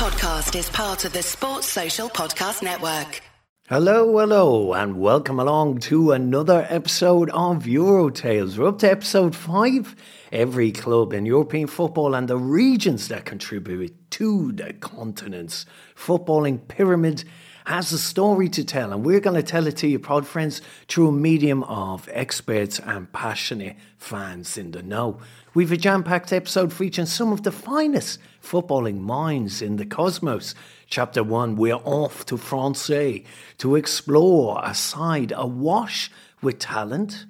podcast is part of the Sports Social Podcast Network. Hello, hello, and welcome along to another episode of Eurotales. We're up to episode five. Every club in European football and the regions that contribute to the continent's footballing pyramid has a story to tell, and we're going to tell it to you, proud friends, through a medium of experts and passionate fans in the know. We've a jam packed episode featuring some of the finest footballing minds in the cosmos. Chapter 1, we're off to France eh? to explore a side awash with talent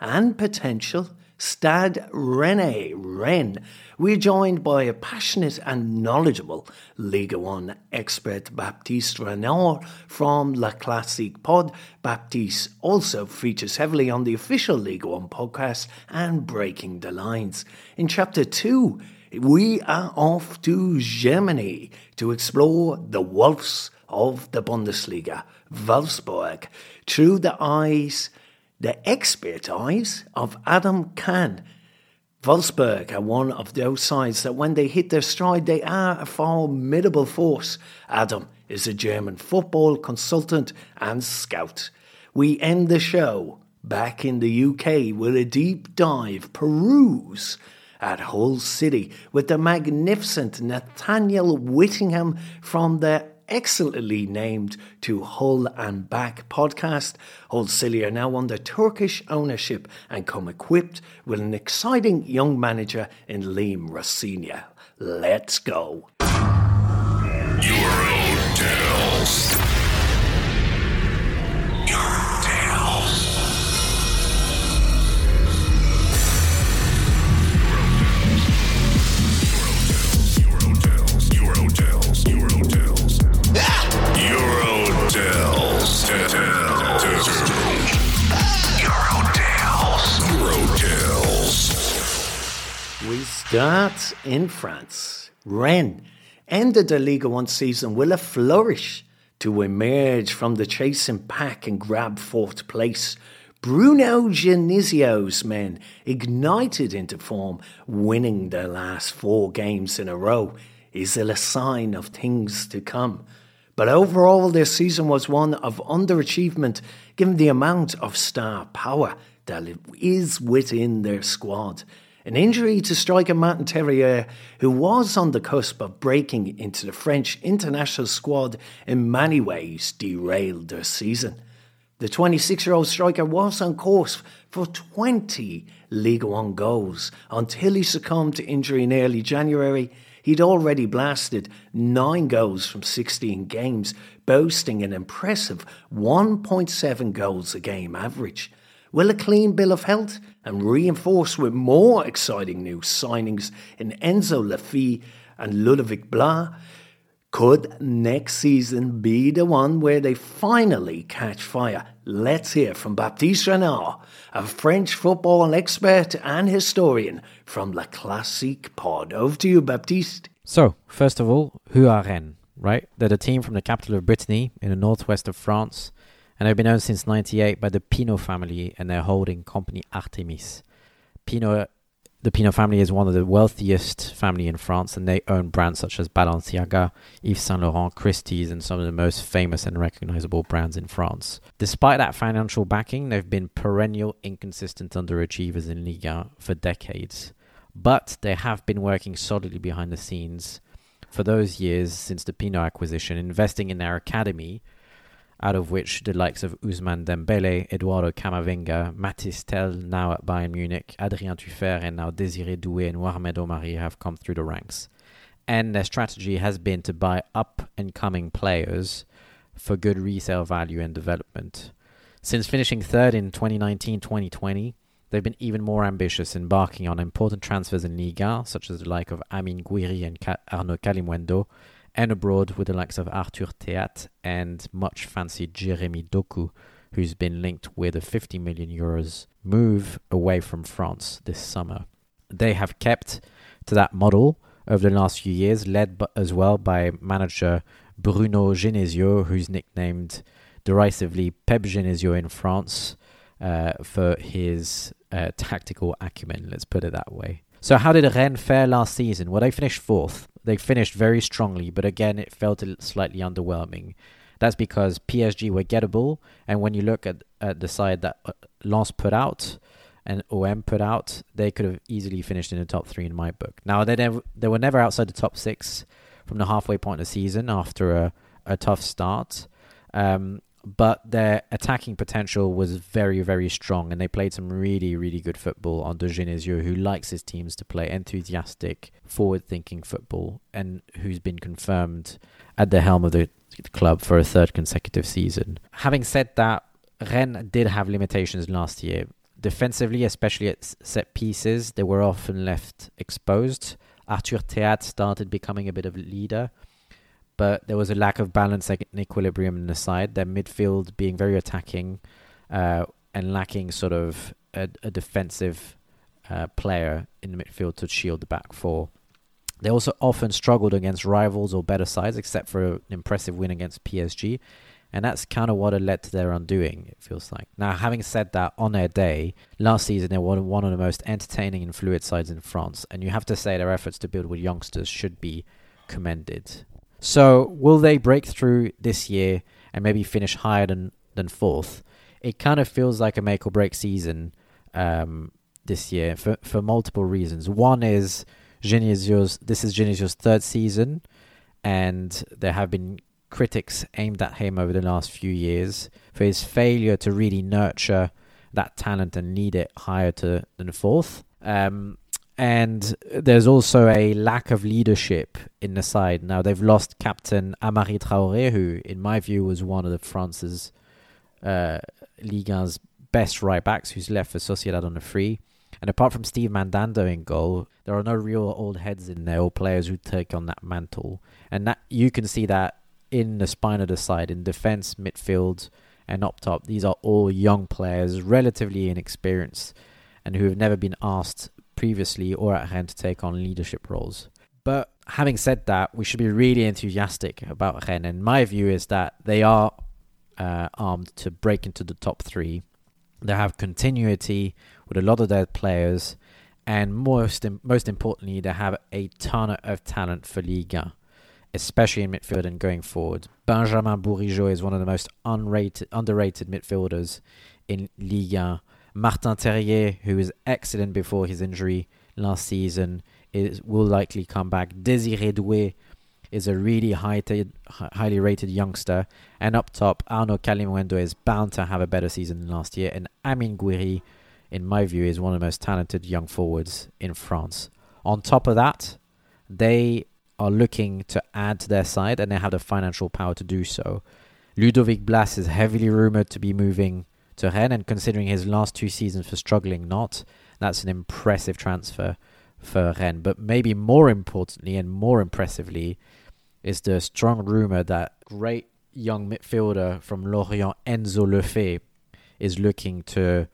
and potential Stade Rennais Rennes. We're joined by a passionate and knowledgeable Ligue 1 expert, Baptiste Reynaud from La Classique Pod. Baptiste also features heavily on the official Ligue 1 podcast and Breaking the Lines. In chapter 2, we are off to Germany to explore the Wolves of the Bundesliga, Wolfsburg, through the eyes the expert eyes of Adam Khan. Wolfsburg are one of those sides that when they hit their stride, they are a formidable force. Adam is a German football consultant and scout. We end the show back in the UK with a deep dive peruse at Hull City with the magnificent Nathaniel Whittingham from the excellently named to Hull and Back podcast. Hull City are now under Turkish ownership and come equipped with an exciting young manager in Liam Rosenior. Let's go. Start in France. Rennes ended their Ligue 1 season with a flourish to emerge from the chasing pack and grab fourth place. Bruno Genesio's men ignited into form, winning their last four games in a row. Is it a sign of things to come? But overall, their season was one of underachievement given the amount of star power that is within their squad. An injury to striker Martin Terrier, who was on the cusp of breaking into the French international squad, in many ways derailed their season. The 26 year old striker was on course for 20 League One goals until he succumbed to injury in early January. He'd already blasted nine goals from 16 games, boasting an impressive 1.7 goals a game average. Will a clean bill of health and reinforced with more exciting new signings in Enzo Le Fée and Ludovic Blas, could next season be the one where they finally catch fire? Let's hear from Baptiste Reynaud, a French football expert and historian from La Classique Pod. Over to you, Baptiste. So, first of all, who are Rennes, right? They're the team from the capital of Brittany in the northwest of France and they've been owned since 98 by the Pinault family and their holding company Artemis. Pinault, the Pinault family is one of the wealthiest family in France, and they own brands such as Balenciaga, Yves Saint Laurent, Christie's, and some of the most famous and recognizable brands in France. Despite that financial backing, they've been perennial inconsistent underachievers in Ligue for decades. But they have been working solidly behind the scenes for those years since the Pinault acquisition, investing in their academy out of which the likes of Ousmane Dembele, Eduardo Camavinga, Mathys Tel, now at Bayern Munich, Adrien Truffert, and now Desiré Doué and Warmed Omari have come through the ranks. And their strategy has been to buy up and coming players for good resale value and development. Since finishing third in 2019 2020, they've been even more ambitious, embarking on important transfers in Ligue, such as the like of Amine Gouiri and Arnaud Kalimuendo, and abroad with the likes of Arthur Theate and much fancied Jeremy Doku, who's been linked with a 50 million euros move away from France this summer. They have kept to that model over the last few years, led as well by manager Bruno Genesio, who's nicknamed derisively Pep Genesio in France uh, for his uh, tactical acumen, let's put it that way. So, how did Rennes fare last season? Well, they finished fourth they finished very strongly, but again, it felt slightly underwhelming. That's because PSG were gettable, and when you look at, at the side that uh, Lens put out and OM put out, they could have easily finished in the top three in my book. Now they never, they were never outside the top six from the halfway point of the season after a, a tough start. Um, but their attacking potential was very, very strong, and they played some really, really good football under Genesio, who likes his teams to play enthusiastic, forward-thinking football, and who's been confirmed at the helm of the club for a third consecutive season. Having said that, Rennes did have limitations last year. Defensively, especially at set pieces, they were often left exposed. Arthur Theate started becoming a bit of a leader, but there was a lack of balance and equilibrium in the side. Their midfield being very attacking uh, and lacking sort of a, a defensive uh, player in the midfield to shield the back four. They also often struggled against rivals or better sides, except for an impressive win against PSG. And that's kind of what led to their undoing, it feels like. Now, having said that, on their day, last season they were one of the most entertaining and fluid sides in France. And you have to say their efforts to build with youngsters should be commended. So, will they break through this year and maybe finish higher than, than fourth? It kind of feels like a make or break season um, this year for, for multiple reasons. One is Genesio's, this is Genesio's third season, and there have been critics aimed at him over the last few years for his failure to really nurture that talent and lead it higher to than fourth. Um, and there's also a lack of leadership in the side. Now they've lost captain Hamari Traoré, who, in my view, was one of the France's uh, Ligue 1's best right backs, who's left for Sociedad on a free. And apart from Steve Mandanda in goal, there are no real old heads in there or players who take on that mantle. And that you can see that in the spine of the side, in defense, midfield, and up top. These are all young players, relatively inexperienced, and who have never been asked previously or at hand to take on leadership roles. But having said that, we should be really enthusiastic about Rennes. And my view is that they are uh, armed to break into the top three. They have continuity with a lot of their players, and most most importantly, they have a ton of talent for Ligue especially in midfield and going forward. Benjamin Bourigeaud is one of the most unrated, underrated midfielders in Ligue. Martin Terrier, who was excellent before his injury last season, is will likely come back. Désiré Doué is a really high t- highly rated youngster. And up top, Arnaud Kalimuendo is bound to have a better season than last year. And Amine Gouiri, in my view, is one of the most talented young forwards in France. On top of that, they are looking to add to their side and they have the financial power to do so. Ludovic Blas is heavily rumored to be moving to Rennes, and considering his last two seasons for struggling not, that's an impressive transfer for Rennes. But maybe more importantly and more impressively is the strong rumor that great young midfielder from Lorient, Enzo Le Fée, is looking to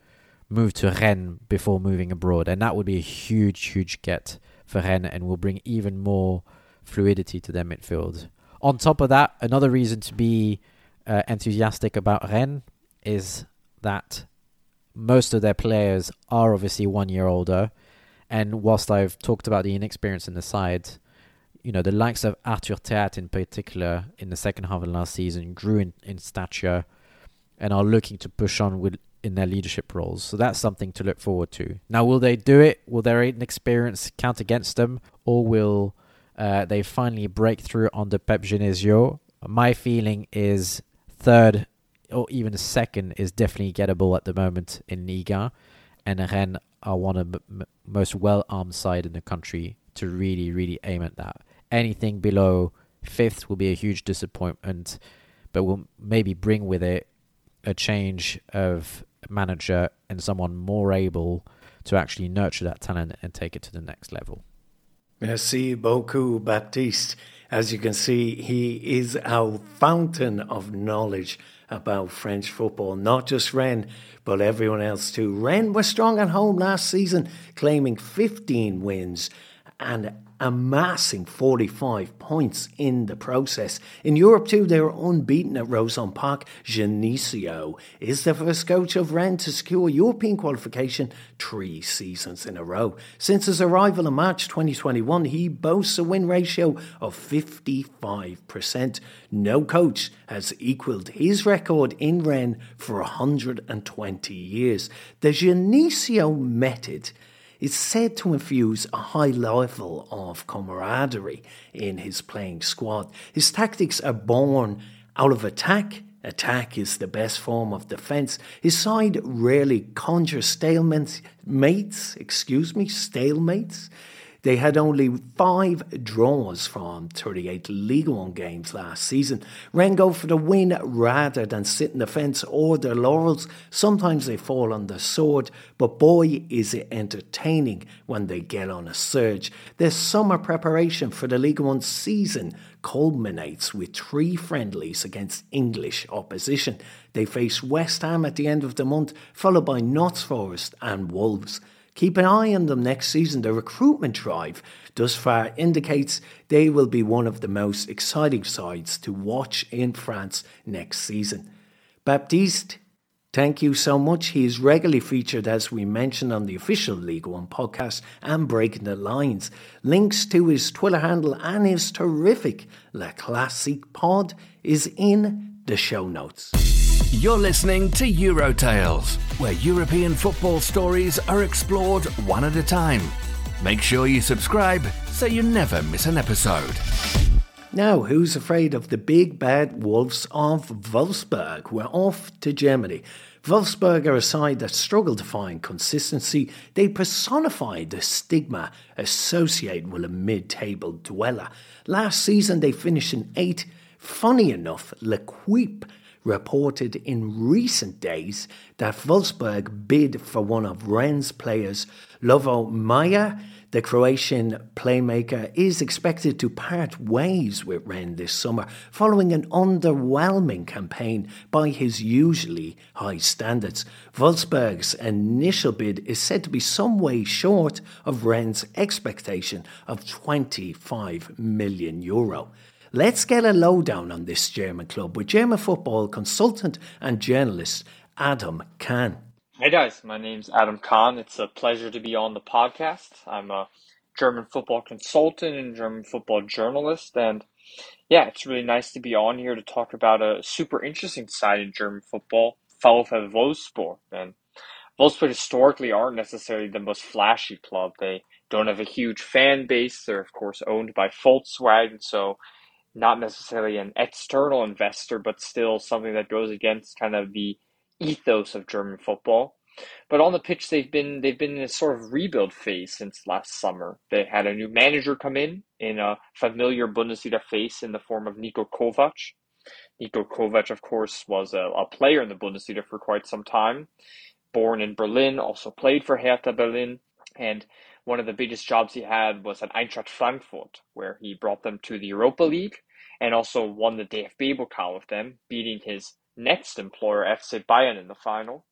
move to Rennes before moving abroad. And that would be a huge, huge get for Rennes and will bring even more fluidity to their midfield. On top of that, another reason to be uh, enthusiastic about Rennes is that most of their players are obviously one year older. And whilst I've talked about the inexperience in the side, you know, the likes of Arthur Theate in particular in the second half of last season grew in, in stature and are looking to push on with in their leadership roles. So that's something to look forward to. Now, will they do it? Will their inexperience count against them? Or will uh, they finally break through the Pep Genesio. My feeling is third or even second is definitely gettable at the moment in Ligue, and Rennes are one of the most well-armed side in the country to really, really aim at that. Anything below fifth will be a huge disappointment, but will maybe bring with it a change of manager and someone more able to actually nurture that talent and take it to the next level. Merci beaucoup, Baptiste. As you can see, he is our fountain of knowledge about French football, not just Rennes, but everyone else too. Rennes were strong at home last season, claiming 15 wins and amassing 45 points in the process. In Europe, too, they were unbeaten at Roazhon Park. Genesio is the first coach of Rennes to secure European qualification three seasons in a row. Since his arrival in March 2021, he boasts a win ratio of 55%. No coach has equalled his record in Rennes for 120 years. The Genesio method is said to infuse a high level of camaraderie in his playing squad. His tactics are born out of attack. Attack is the best form of defence. His side rarely conjures stalemates, mates, excuse me, stalemates. They had only five draws from 38 League One games last season. Rennes go for the win rather than sit in the fence or their laurels. Sometimes they fall on the sword, but boy is it entertaining when they get on a surge. Their summer preparation for the League One season culminates with three friendlies against English opposition. They face West Ham at the end of the month, followed by Notts Forest and Wolves. Keep an eye on them next season. The recruitment drive thus far indicates they will be one of the most exciting sides to watch in France next season. Baptiste, thank you so much. He is regularly featured, as we mentioned, on the official League One podcast and Breaking the Lines. Links to his Twitter handle and his terrific La Classique pod is in the show notes. You're listening to Eurotales, where European football stories are explored one at a time. Make sure you subscribe so you never miss an episode. Now, who's afraid of the big bad wolves of Wolfsburg? We're off to Germany. Wolfsburg are a side that struggle to find consistency. They personify the stigma associated with a mid table dweller. Last season, they finished in eighth. Funny enough, L'Equipe reported in recent days that Wolfsburg bid for one of Rennes players, Lovro Majer. The Croatian playmaker is expected to part ways with Rennes this summer following an underwhelming campaign by his usually high standards. Wolfsburg's initial bid is said to be some way short of Rennes' expectation of 25 million euro. Let's get a lowdown on this German club with German football consultant and journalist Adam Khan. Hey guys, my name's Adam Khan. It's a pleasure to be on the podcast. I'm a German football consultant and German football journalist, and yeah, it's really nice to be on here to talk about a super interesting side in German football, VfL Wolfsburg. And Wolfsburg historically aren't necessarily the most flashy club. They don't have a huge fan base. They're of course owned by Volkswagen, so not necessarily an external investor, but still something that goes against kind of the ethos of German football. But on the pitch, they've been they've been in a sort of rebuild phase since last summer. They had a new manager come in in a familiar Bundesliga face in the form of Niko Kovac. Niko Kovac, of course, was a, a player in the Bundesliga for quite some time. Born in Berlin, also played for Hertha Berlin, and one of the biggest jobs he had was at Eintracht Frankfurt, where he brought them to the Europa League and also won the DFB Pokal with them, beating his next employer, FC Bayern, in the final.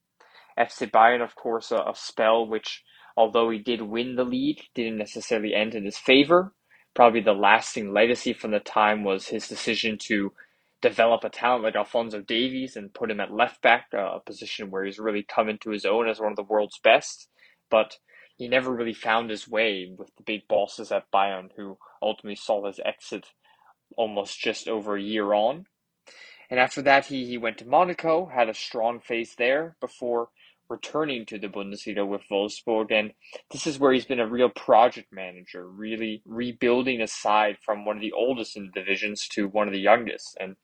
FC Bayern, of course, a, a spell which, although he did win the league, didn't necessarily end in his favor. Probably the lasting legacy from the time was his decision to develop a talent like Alphonso Davies and put him at left back, a position where he's really come into his own as one of the world's best. But he never really found his way with the big bosses at Bayern, who ultimately saw his exit almost just over a year on. And after that, he, he went to Monaco, had a strong phase there before returning to the Bundesliga with Wolfsburg. And this is where he's been a real project manager, really rebuilding a side from one of the oldest in the divisions to one of the youngest. And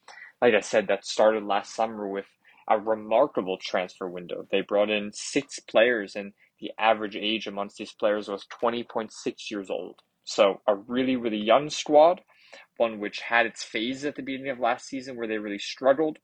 like I said, that started last summer with a remarkable transfer window. They brought in six players and the average age amongst these players was 20.6 years old. So a really, really young squad, one which had its phases at the beginning of last season where they really struggled.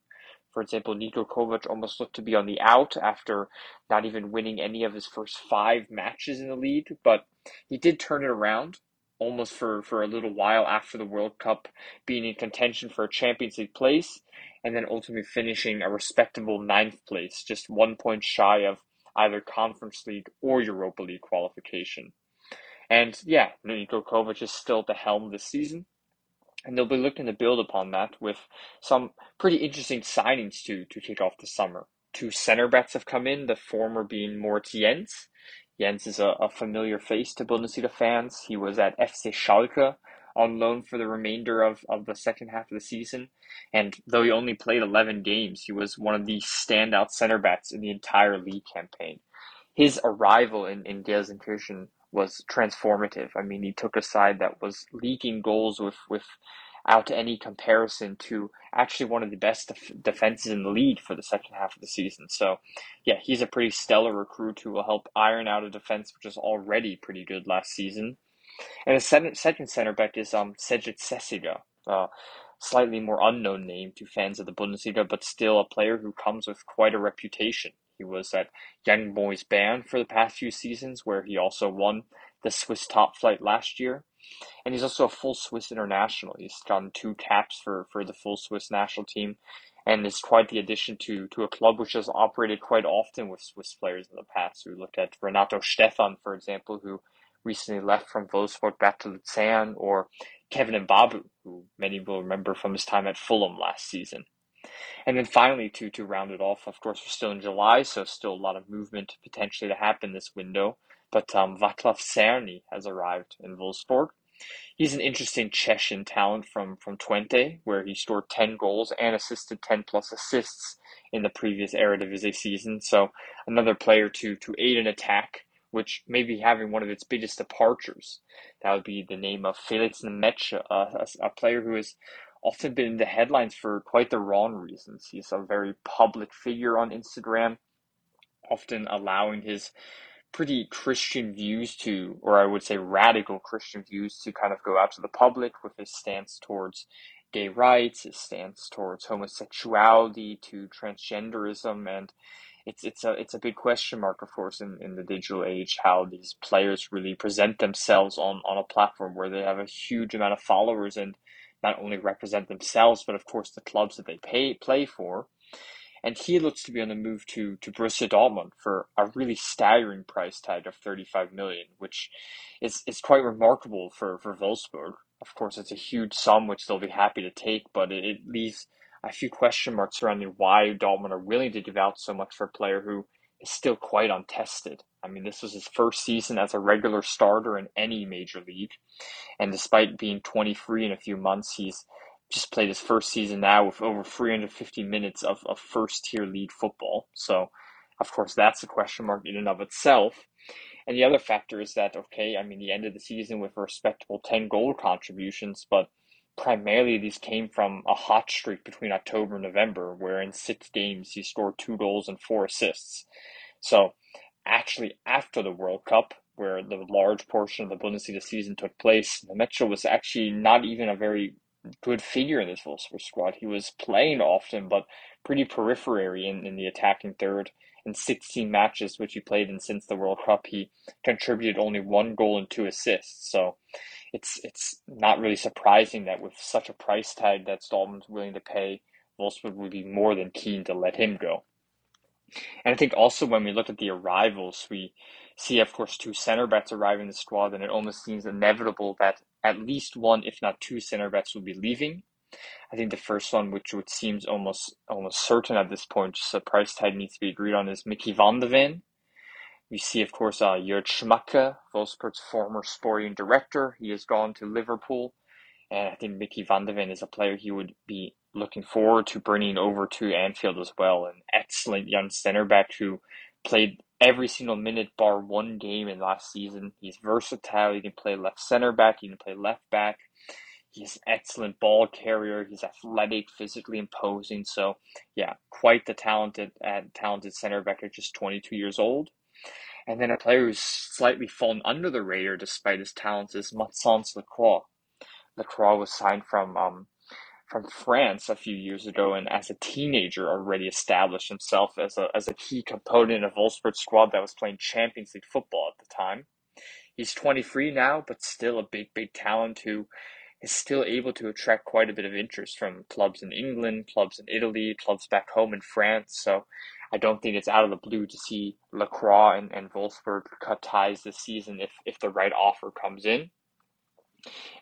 For example, Niko Kovac almost looked to be on the out after not even winning any of his first five matches in the league, but he did turn it around almost for, for a little while after the World Cup, being in contention for a Champions League place, and then ultimately finishing a respectable ninth place, just one point shy of either Conference League or Europa League qualification. And yeah, Niko Kovac is still at the helm this season. And they'll be looking to build upon that with some pretty interesting signings to to kick off the summer. Two center backs have come in, the former being Moritz Jenz. Jenz is a, a familiar face to Bundesliga fans. He was at FC Schalke on loan for the remainder of, of the second half of the season. And though he only played 11 games, he was one of the standout center backs in the entire league campaign. His arrival in, in Gelsenkirchen was transformative. I mean, he took a side that was leaking goals with, without any comparison to actually one of the best def- defenses in the league for the second half of the season. So, yeah, he's a pretty stellar recruit who will help iron out a defense which was already pretty good last season. And the second, second center back is um Cedric Zesiger, uh, slightly more unknown name to fans of the Bundesliga, but still a player who comes with quite a reputation. He was at Young Boys Bern for the past few seasons, where he also won the Swiss top flight last year. And he's also a full Swiss international. He's gotten two caps for, for the full Swiss national team and is quite the addition to, to a club which has operated quite often with Swiss players in the past. We looked at Renato Steffen, for example, who recently left from Wolfsburg back to Luzern, or Kevin Mbabu, who many will remember from his time at Fulham last season. And then finally, to, to round it off, of course, we're still in July, so still a lot of movement potentially to happen this window. But um, Vaclav Cerny has arrived in Wolfsburg. He's an interesting Chechen talent from, from Twente, where he scored 10 goals and assisted 10 plus assists in the previous Eredivisie season. So another player to, to aid in attack which may be having one of its biggest departures. That would be the name of Felix Nmecha, a, a, player who has often been in the headlines for quite the wrong reasons. He's a very public figure on Instagram, often allowing his pretty Christian views to, or I would say radical Christian views to kind of go out to the public with his stance towards gay rights, his stance towards homosexuality, to transgenderism, and it's it's a it's a big question mark, of course, in, in the digital age, how these players really present themselves on, on a platform where they have a huge amount of followers and not only represent themselves, but of course the clubs that they pay play for. And he looks to be on the move to to Borussia Dortmund for a really staggering price tag of 35 million, which is, is quite remarkable for, for Wolfsburg. Of course, it's a huge sum which they'll be happy to take, but it, it leaves a few question marks surrounding why Dortmund are willing to give out so much for a player who is still quite untested. I mean, this was his first season as a regular starter in any major league. And despite being 23 in a few months, he's just played his first season now with over 350 minutes of, of first tier league football. So, of course, that's a question mark in and of itself. And the other factor is that, okay, I mean, he ended the season with a respectable 10 goal contributions, but primarily these came from a hot streak between October and November, where in six games he scored two goals and four assists. So, actually, after the World Cup, where the large portion of the Bundesliga season took place, Nmecha was actually not even a very good figure in this Wolfsburg squad. He was playing often, but pretty periphery in, in the attacking third. In 16 matches which he played in since the World Cup, he contributed only one goal and two assists. So it's it's not really surprising that with such a price tag that Stallman's willing to pay, Wolfsburg would be more than keen to let him go. And I think also when we look at the arrivals, we see, of course, two center backs arriving in the squad, and it almost seems inevitable that at least one, if not two, center backs will be leaving. I think the first one, which would seems almost almost certain at this point, just a price tag needs to be agreed on, is Mickey van de Ven. We see, of course, uh, Jörg Schmadtke, Wolfsburg's former sporting director. He has gone to Liverpool, and I think Mickey van de Ven is a player he would be looking forward to bringing over to Anfield as well. An excellent young center back who played every single minute bar one game in last season. He's versatile. He can play left center back. He can play left back. He's an excellent ball carrier. He's athletic, physically imposing. So, yeah, quite the talented uh, talented center back just 22 years old. And then a player who's slightly fallen under the radar despite his talents is Maxence Lacroix. Lacroix was signed from um, from France a few years ago, and as a teenager, already established himself as a as a key component of Wolfsburg's squad that was playing Champions League football at the time. He's 23 now, but still a big, big talent who is still able to attract quite a bit of interest from clubs in England, clubs in Italy, clubs back home in France. So I don't think it's out of the blue to see Lacroix and, and Wolfsburg cut ties this season if, if the right offer comes in.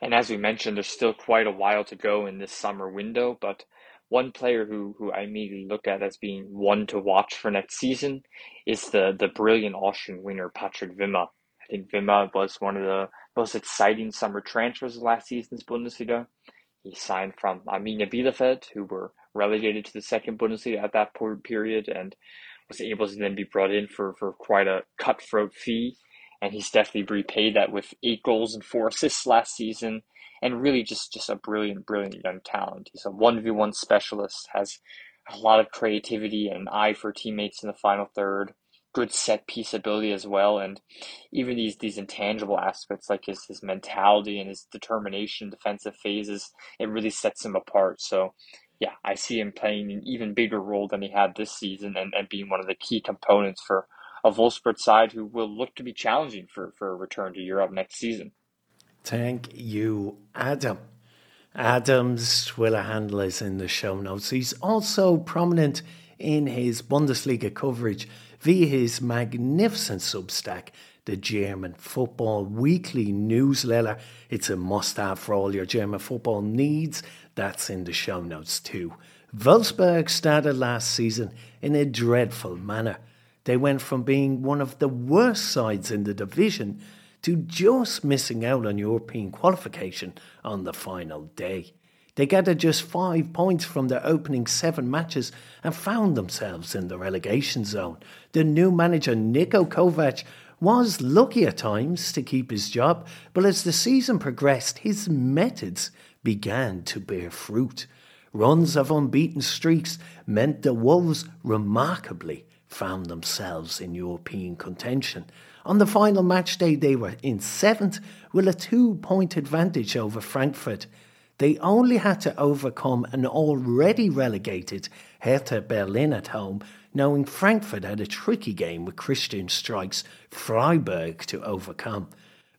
And as we mentioned, there's still quite a while to go in this summer window, but one player who, who I immediately look at as being one to watch for next season is the, the brilliant Austrian winger, Patrick Wimmer. I think Wimmer was one of the most exciting summer transfers of last season's Bundesliga. He signed from Arminia Bielefeld, who were relegated to the second Bundesliga at that period, and was able to then be brought in for, for quite a cutthroat fee. And he's definitely repaid that with eight goals and four assists last season, and really just, just a brilliant, brilliant young talent. He's a 1v1 specialist, has a lot of creativity and an eye for teammates in the final third, good set piece ability as well, and even these these intangible aspects like his his mentality and his determination, defensive phases, it really sets him apart. So yeah, I see him playing an even bigger role than he had this season and, and being one of the key components for a Wolfsburg side who will look to be challenging for, for a return to Europe next season. Thank you, Adam. Adam's Willa Handler is in the show notes. He's also prominent in his Bundesliga coverage via his magnificent Substack, the German Football Weekly newsletter. It's a must have for all your German football needs. That's in the show notes too. Wolfsburg started last season in a dreadful manner. They went from being one of the worst sides in the division to just missing out on European qualification on the final day. They gathered just five points from their opening seven matches and found themselves in the relegation zone. The new manager, Niko Kovac, was lucky at times to keep his job, but as the season progressed, his methods began to bear fruit. Runs of unbeaten streaks meant the Wolves remarkably found themselves in European contention. On the final match day, they were in seventh with a two point advantage over Frankfurt. They only had to overcome an already relegated Hertha Berlin at home, knowing Frankfurt had a tricky game with Christian Streich Freiburg to overcome.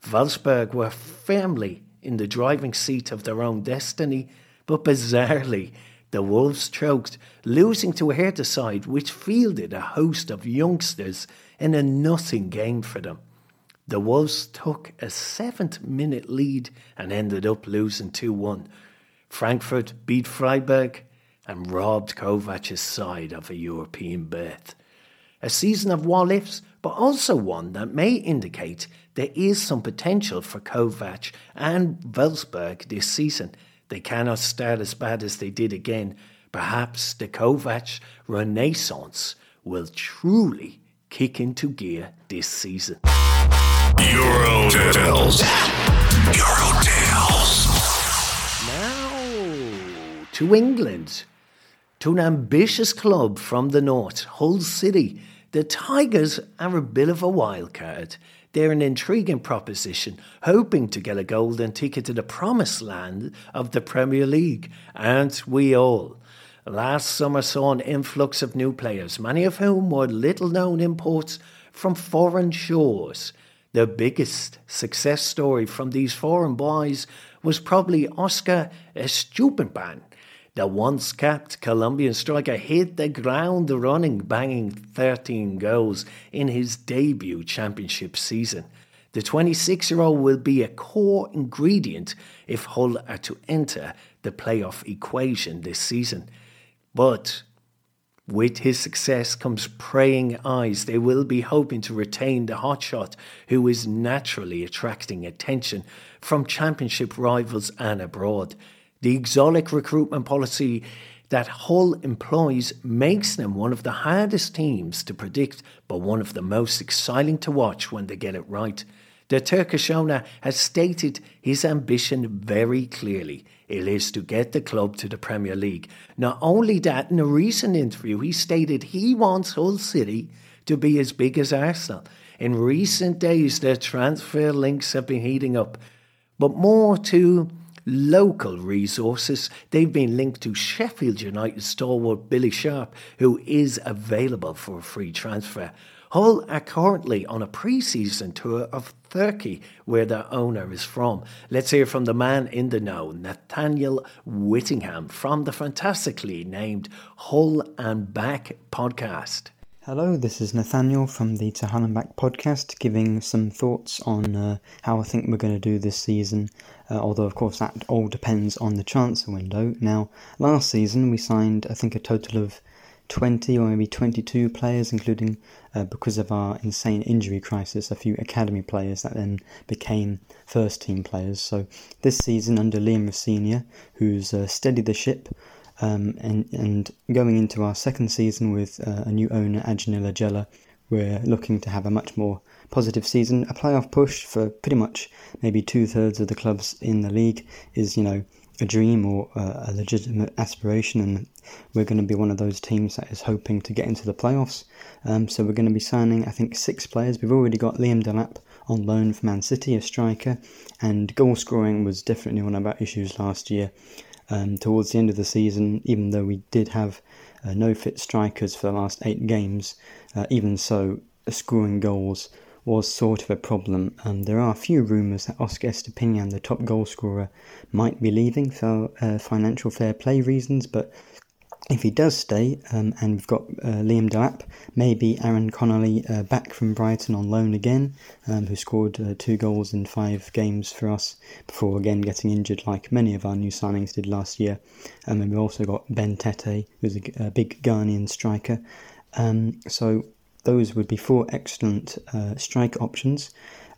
Wolfsburg were firmly in the driving seat of their own destiny, but bizarrely, the Wolves choked, losing to a Hertha which fielded a host of youngsters in a nothing game for them. The Wolves took a seventh minute lead and ended up losing 2 1. Frankfurt beat Freiburg and robbed Kovac's side of a European berth. A season of what ifs, but also one that may indicate there is some potential for Kovac and Wolfsburg this season. They cannot start as bad as they did again. Perhaps the Kovac renaissance will truly kick into gear this season. Euro Tales. Euro Tales. Now to England. To an ambitious club from the north, Hull City. The Tigers are a bit of a wild card. They're an intriguing proposition, hoping to get a golden ticket to the promised land of the Premier League, aren't we all? Last summer saw an influx of new players, many of whom were little known imports from foreign shores. The biggest success story from these foreign boys was probably Oscar Estupiñán. The once capped Colombian striker hit the ground running, banging 13 goals in his debut championship season. The 26 year old will be a core ingredient if Hull are to enter the playoff equation this season. But with his success comes praying eyes. They will be hoping to retain the hotshot who is naturally attracting attention from championship rivals and abroad. The exotic recruitment policy that Hull employs makes them one of the hardest teams to predict, but one of the most exciting to watch when they get it right. The Turkish owner has stated his ambition very clearly. It is to get the club to the Premier League. Not only that, in a recent interview, he stated he wants Hull City to be as big as Arsenal. In recent days, their transfer links have been heating up, but more to local resources. They've been linked to Sheffield United stalwart Billy Sharp, who is available for a free transfer. Hull are currently on a pre-season tour of Turkey, where their owner is from. Let's hear from the man in the know, Nathaniel Whittingham, from the fantastically named Hull and Back podcast. Hello, this is Nathaniel from the To and Back podcast, giving some thoughts on uh, how I think we're going to do this season. Uh, although, of course, that all depends on the transfer window. Now, last season we signed, I think, a total of 20 or maybe 22 players, including, uh, because of our insane injury crisis, a few academy players that then became first team players. So, this season, under Liam Rosenior, who's uh, steadied the ship, um, and, and going into our second season with uh, a new owner, Acun Ilıcalı, we're looking to have a much more positive season. A playoff push for pretty much maybe two thirds of the clubs in the league is, you know, a dream or uh, a legitimate aspiration, and we're going to be one of those teams that is hoping to get into the playoffs. Um, so we're going to be signing, I think, six players. We've already got Liam Delap on loan from Man City, a striker, and goal scoring was definitely one of our issues last year um, towards the end of the season, even though we did have uh, no fit strikers for the last eight games, uh, even so, scoring goals was sort of a problem. There are a few rumours that Oscar Estupiñán, the top goal scorer, might be leaving for uh, financial fair play reasons, but if he does stay, um, and we've got uh, Liam Delap, maybe Aaron Connolly uh, back from Brighton on loan again, um, who scored uh, two goals in five games for us before again getting injured, like many of our new signings did last year. Um, and we've also got Ben Tetteh, who's a, a big Ghanaian striker. Um, so those would be four excellent uh, strike options.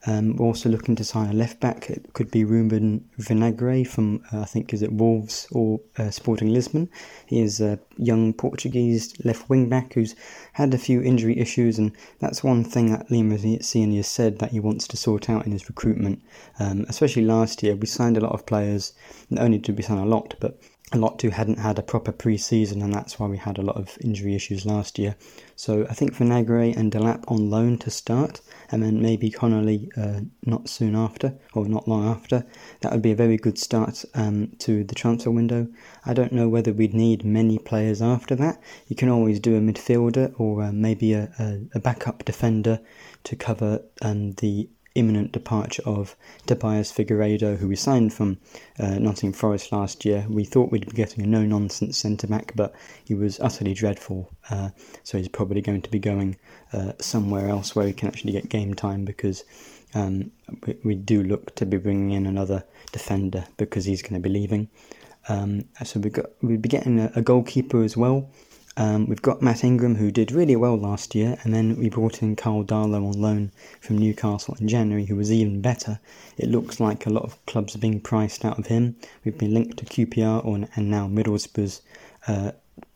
Um, we're also looking to sign a left back. It could be Ruben Vinagre from, uh, I think, is it Wolves or uh, Sporting Lisbon. He is a young Portuguese left wing back who's had a few injury issues, and that's one thing that Liam Rosenior said that he wants to sort out in his recruitment. Um, especially last year, we signed a lot of players, not only did we sign a lot, but a lot who hadn't had a proper pre-season, and that's why we had a lot of injury issues last year. So I think Vinagre and Delap on loan to start, and then maybe Connolly uh, not soon after, or not long after. That would be a very good start um, to the transfer window. I don't know whether we'd need many players after that. You can always do a midfielder or uh, maybe a, a, a, backup defender to cover um, the imminent departure of Tobias Figueiredo, who we signed from uh, Nottingham Forest last year. We thought we'd be getting a no nonsense centre back, but he was utterly dreadful. Uh, so he's probably going to be going uh, somewhere else where he can actually get game time because um, we, we, do look to be bringing in another defender because he's going to be leaving. Um, so we got we'll be getting a, a goalkeeper as well. Um, we've got Matt Ingram, who did really well last year, and then we brought in Carl Darlow on loan from Newcastle in January, who was even better. It looks like a lot of clubs are being priced out of him. We've been linked to QPR on, and now Middlesbrough's uh,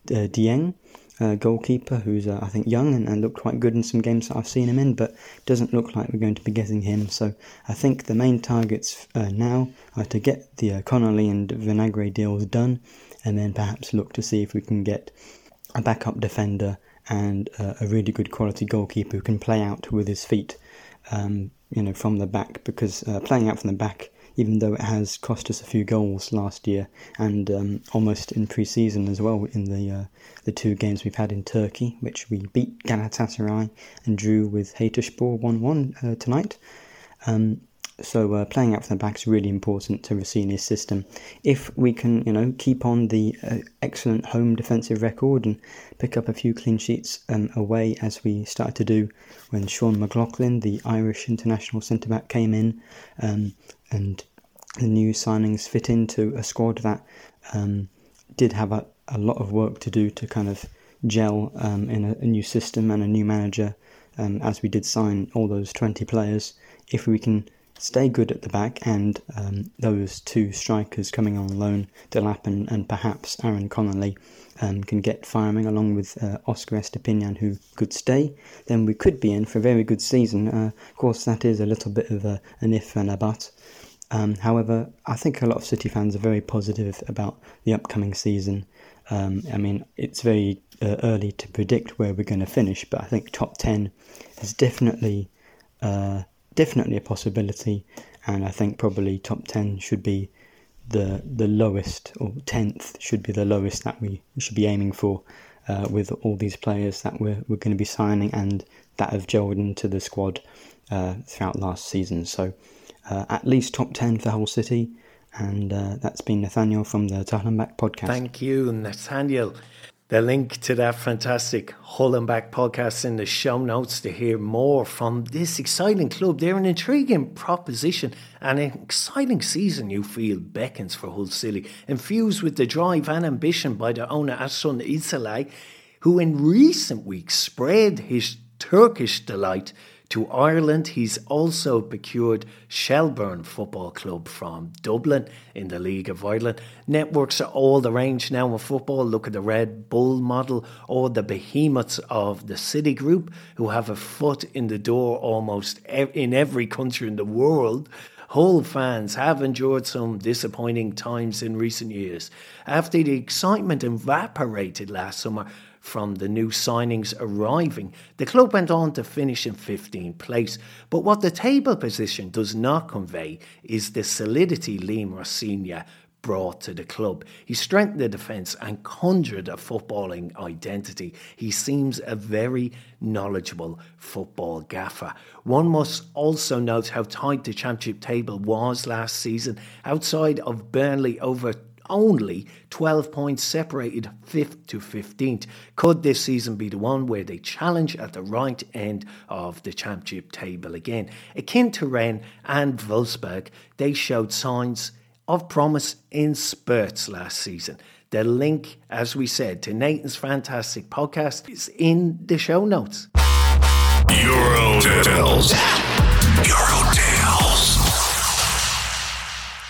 uh, Dieng, uh, goalkeeper, who's uh, I think young and, and, looked quite good in some games that I've seen him in, but doesn't look like we're going to be getting him. So I think the main targets uh, now are to get the uh, Connolly and Vinagre deals done, and then perhaps look to see if we can get a backup defender and a really good quality goalkeeper who can play out with his feet, um, you know, from the back. Because uh, playing out from the back, even though it has cost us a few goals last year and um, almost in pre-season as well in the uh, the two games we've had in Turkey, which we beat Galatasaray and drew with one one uh, tonight. Um, so uh, playing out from the back is really important to Rosenior's system. If we can, you know, keep on the uh, excellent home defensive record and pick up a few clean sheets um, away as we started to do when Sean McLoughlin, the Irish international centre back, came in, um, and the new signings fit into a squad that um, did have a, a, lot of work to do to kind of gel um, in a, a, new system and a new manager. Um, as we did sign all those 20 players, if we can stay good at the back, and um, those two strikers coming on loan, Delap and, and perhaps Aaron Connolly, um, can get firing along with uh, Oscar Estupiñán, who could stay, then we could be in for a very good season. Uh, of course, that is a little bit of a, an if and a but. Um, however, I think a lot of City fans are very positive about the upcoming season. Um, I mean, it's very uh, early to predict where we're going to finish, but I think top 10 is definitely uh, definitely a possibility, and I think probably top ten should be the the lowest, or tenth should be the lowest that we should be aiming for. Uh, with all these players that we're, we're going to be signing and that have gelled into the squad uh, throughout last season. So, uh, at least top 10 for the whole City. And uh, that's been Nathaniel from the To Hell and Back podcast. Thank you, Nathaniel. The link to that fantastic Hull and Back podcast in the show notes to hear more from this exciting club. They're an intriguing proposition and an exciting season you feel beckons for Hull City, infused with the drive and ambition by their owner Acun Ilıcalı, who in recent weeks spread his Turkish delight to Ireland. He's also procured Shelbourne Football Club from Dublin in the League of Ireland. Networks are all the range now in football. Look at the Red Bull model or the behemoths of the City Group, who have a foot in the door almost in every country in the world. Hull fans have endured some disappointing times in recent years. After the excitement evaporated last summer from the new signings arriving, the club went on to finish in 15th place. But what the table position does not convey is the solidity Liam Rosenior brought to the club. He strengthened the defence and conjured a footballing identity. He seems a very knowledgeable football gaffer. One must also note how tight the championship table was last season. Outside of Burnley, over only 12 points separated 5th to 15th. Could this season be the one where they challenge at the right end of the championship table again? Akin to Rennes and Wolfsburg, they showed signs of promise in spurts last season. The link, as we said, to Nathan's fantastic podcast is in the show notes. Euro Tales.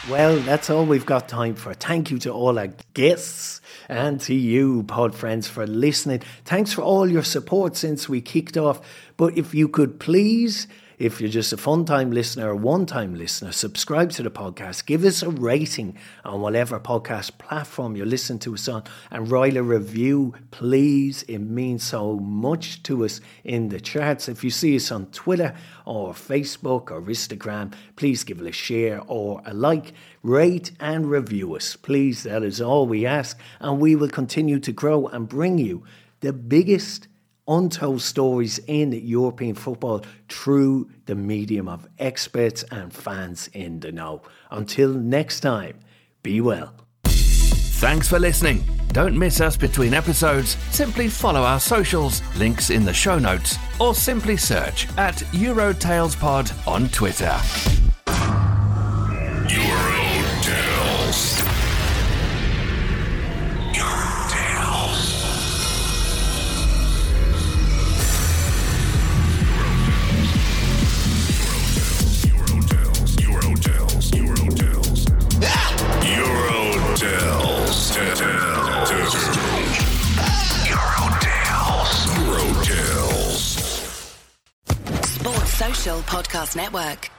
Well, that's all we've got time for. Thank you to all our guests and to you, pod friends, for listening. Thanks for all your support since we kicked off. But if you could please if you're just a fun time listener or one time listener, subscribe to the podcast, give us a rating on whatever podcast platform you listen to us on, and write a review, please. It means so much to us in the charts. If you see us on Twitter or Facebook or Instagram, please give it a share or a like, rate and review us. Please, that is all we ask, and we will continue to grow and bring you the biggest untold stories in European football through the medium of experts and fans in the know. Until next time, be well. Thanks for listening. Don't miss us between episodes. Simply follow our socials, links in the show notes, or simply search at EuroTalesPod on Twitter. Podcast Network.